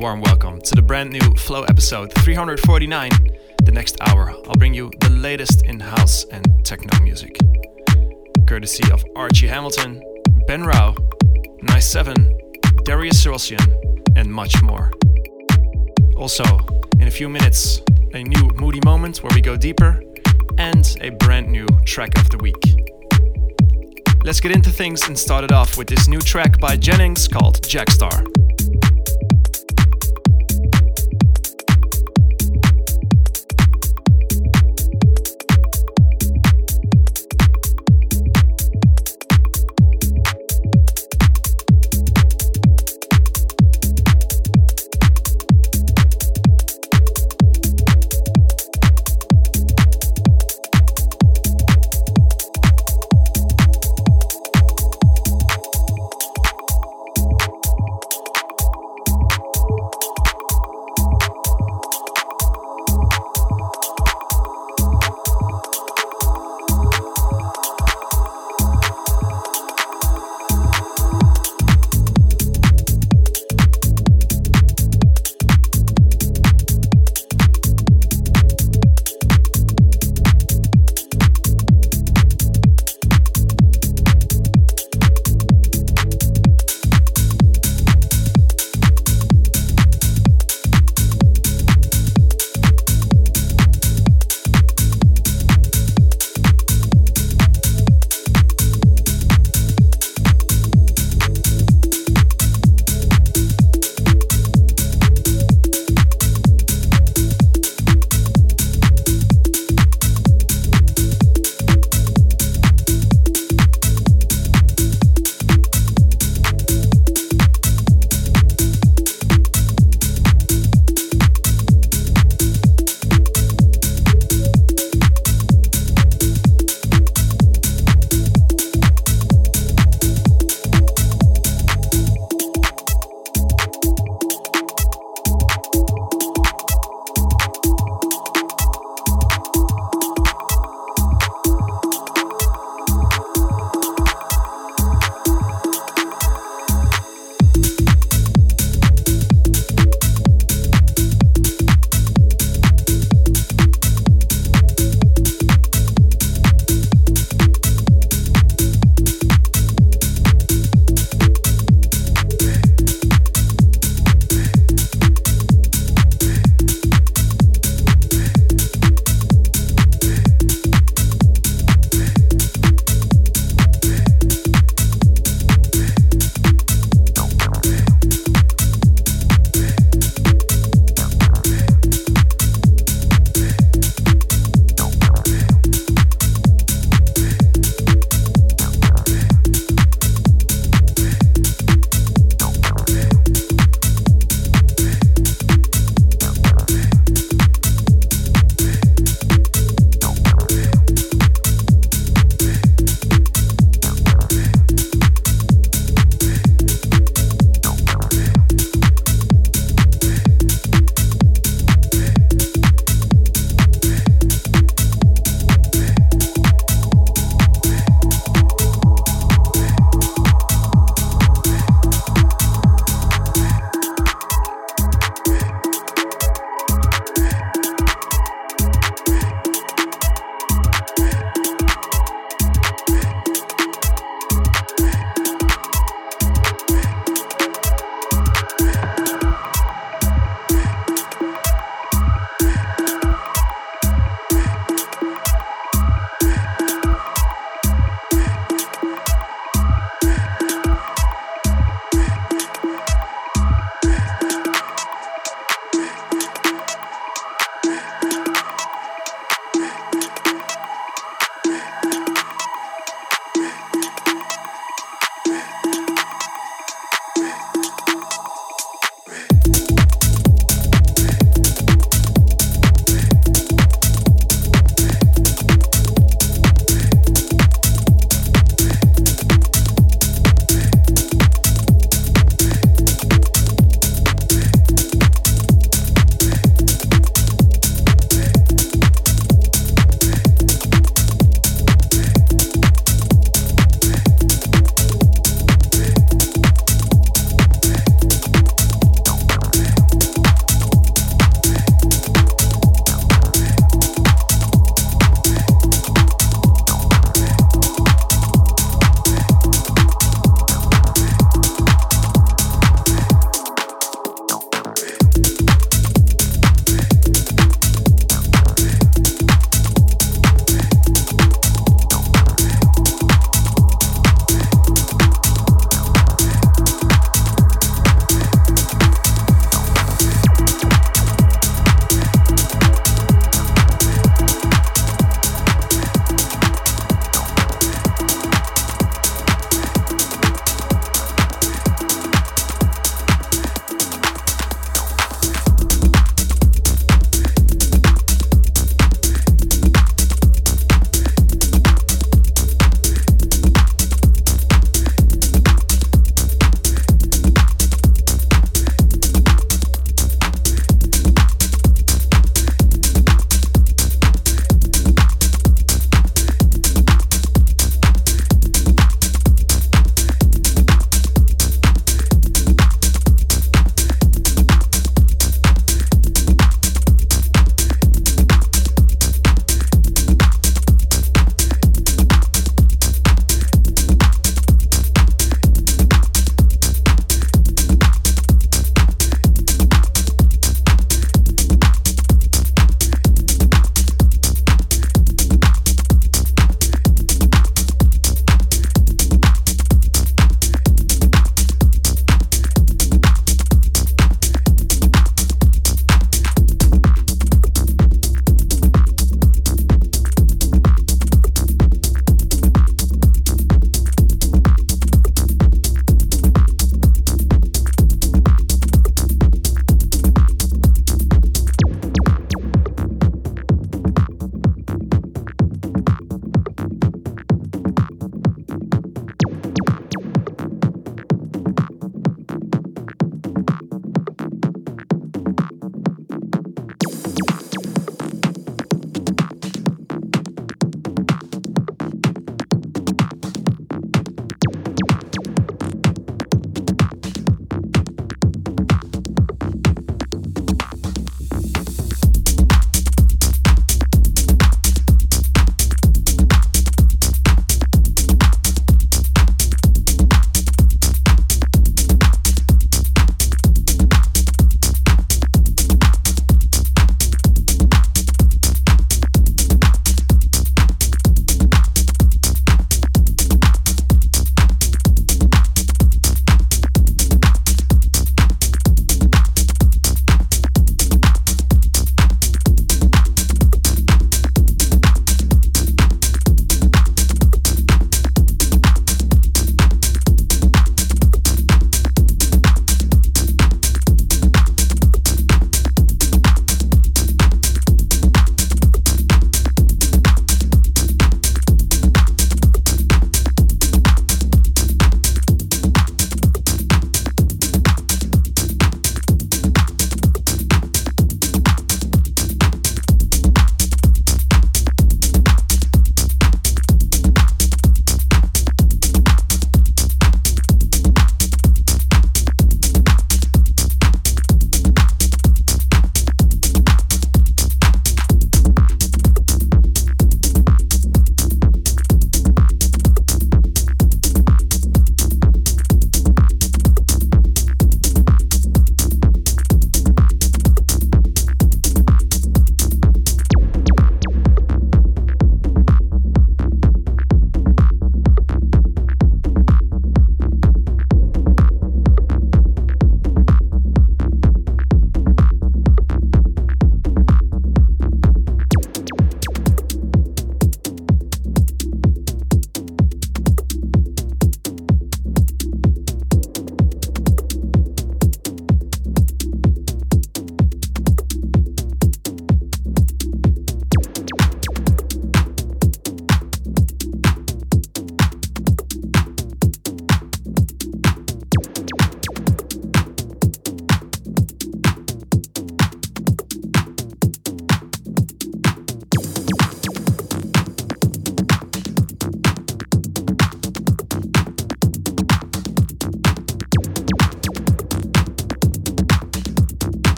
warm welcome to the brand new Flow episode 349. The next hour, I'll bring you the latest in house and techno music. Courtesy of Archie Hamilton, Ben Rao, Nice 7, Darius Syrossian, and much more. Also, in a few minutes, a new moody moment where we go deeper, and a brand new track of the week. Let's get into things and start it off with this new track by Jennings called Jackstar.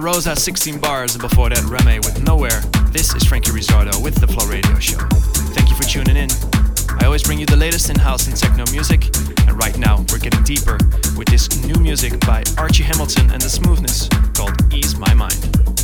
Rose has 16 bars, and before that, Reme with Nowhere. This is Franky Rizardo with the Flow Radio Show. Thank you for tuning in. I always bring you the latest in house and techno music, and right now we're getting deeper with this new music by Archie Hamilton and the Smoothness called Ease My Mind.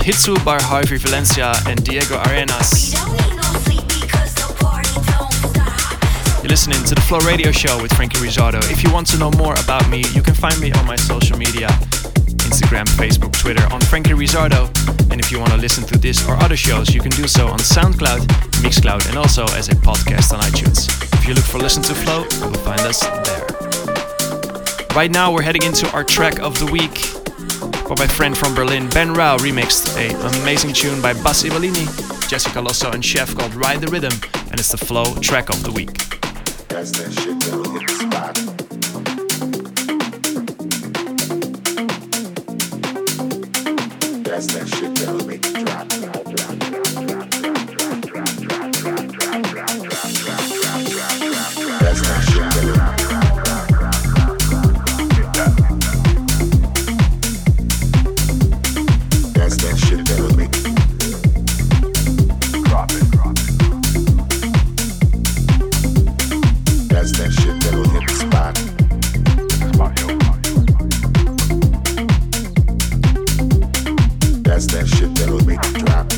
Called Hitsu by Harvey Valencia and Diego Arenas. You're listening to the Flow Radio Show with Franky Rizardo. If you want to know more about me, you can find me on my social media Instagram, Facebook, Twitter on Franky Rizardo. And if you want to listen to this or other shows, you can do so on SoundCloud, Mixcloud, and also as a podcast on iTunes. If you look for Listen to Flow, you will find us there. Right now, we're heading into our track of the week my friend from Berlin, Ben Rao, remixed a amazing tune by Bas Ibellini, Jessica Losso, and Chef called Ride the Rhythm, and it's the Flow track of the week. That shit that'll make you drop.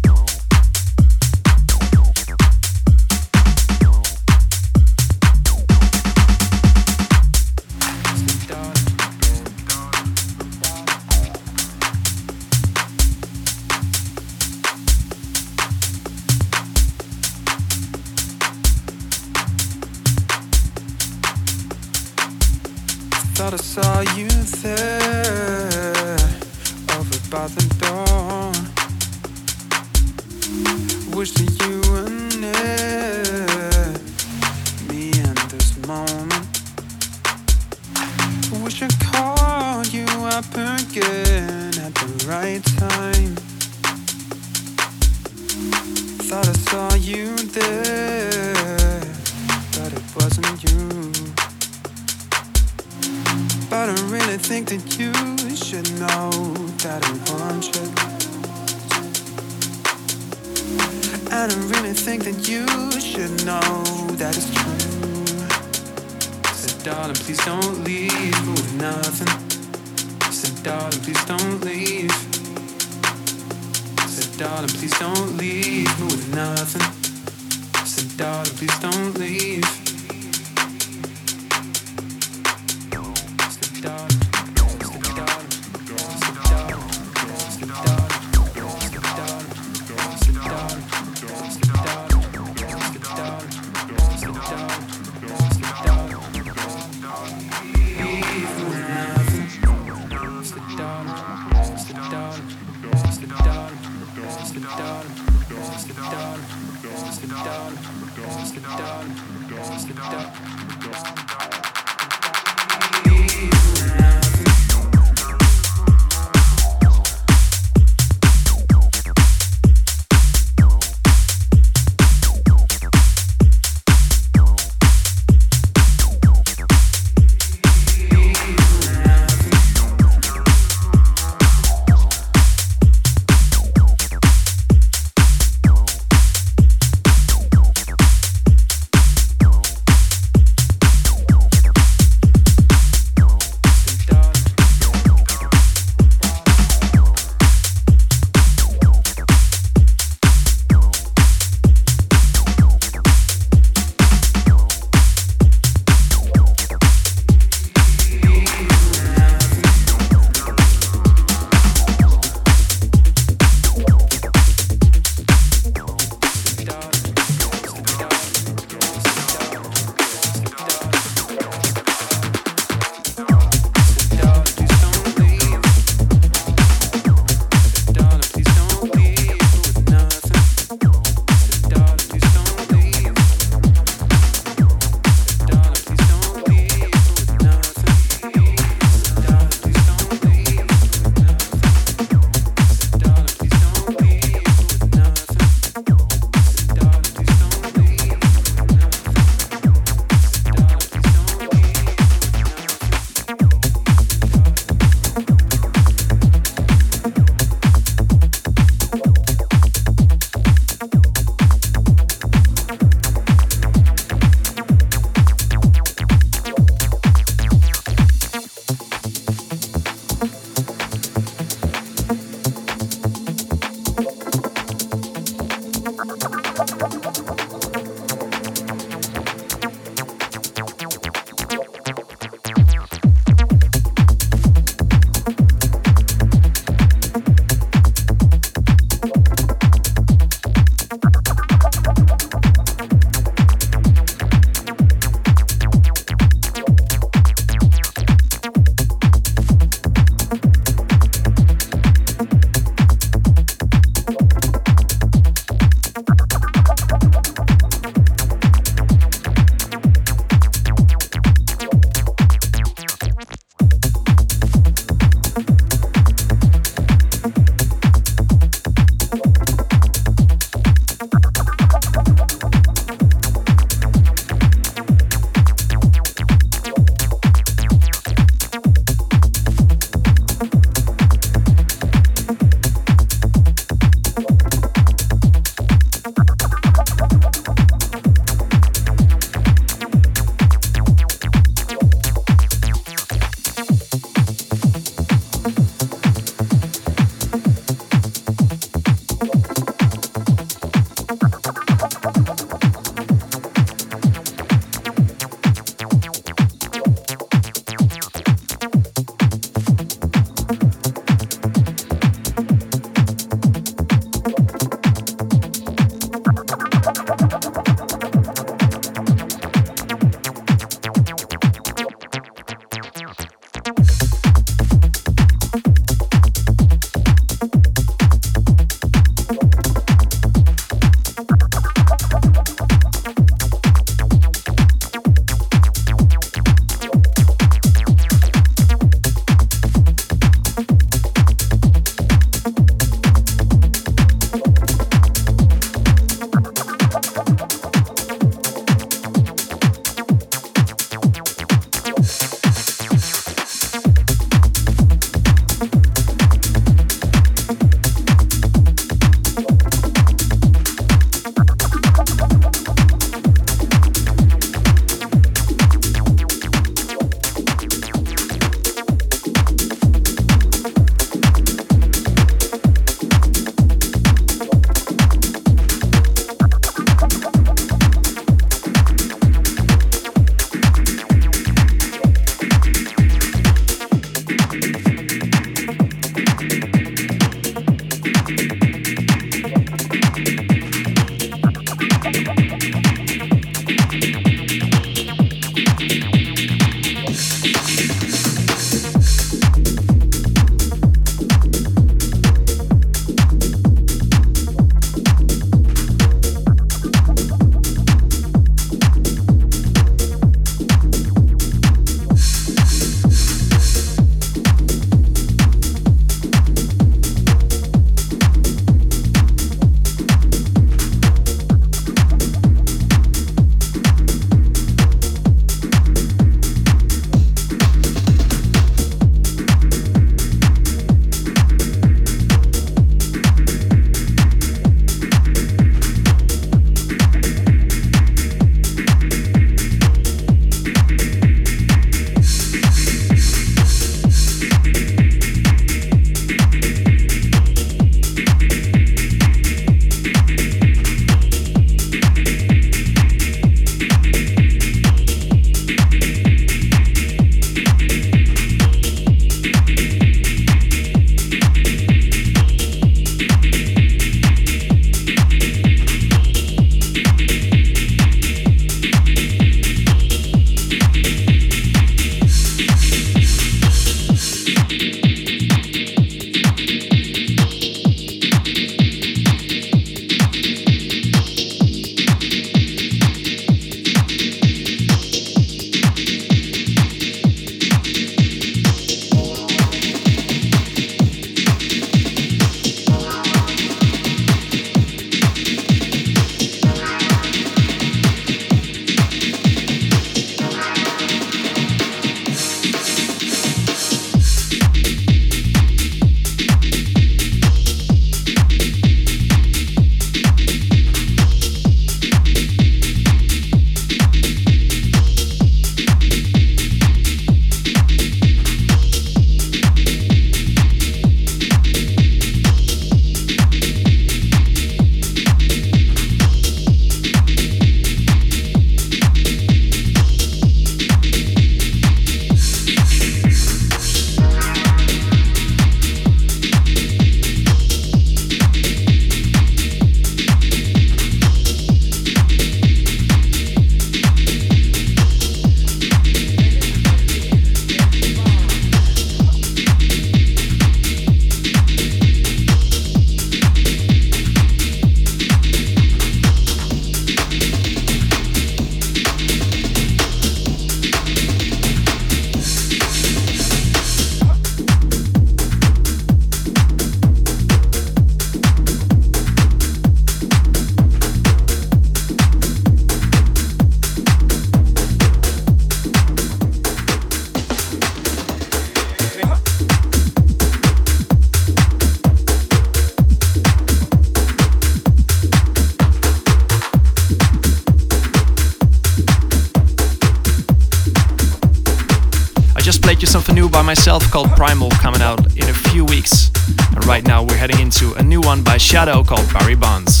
Myself called Primal coming out in a few weeks. And right now we're heading into a new one by Shadow called Barry Bonds.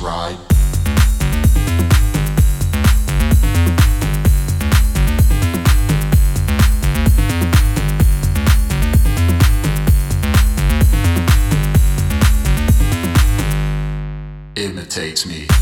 This ride imitates me.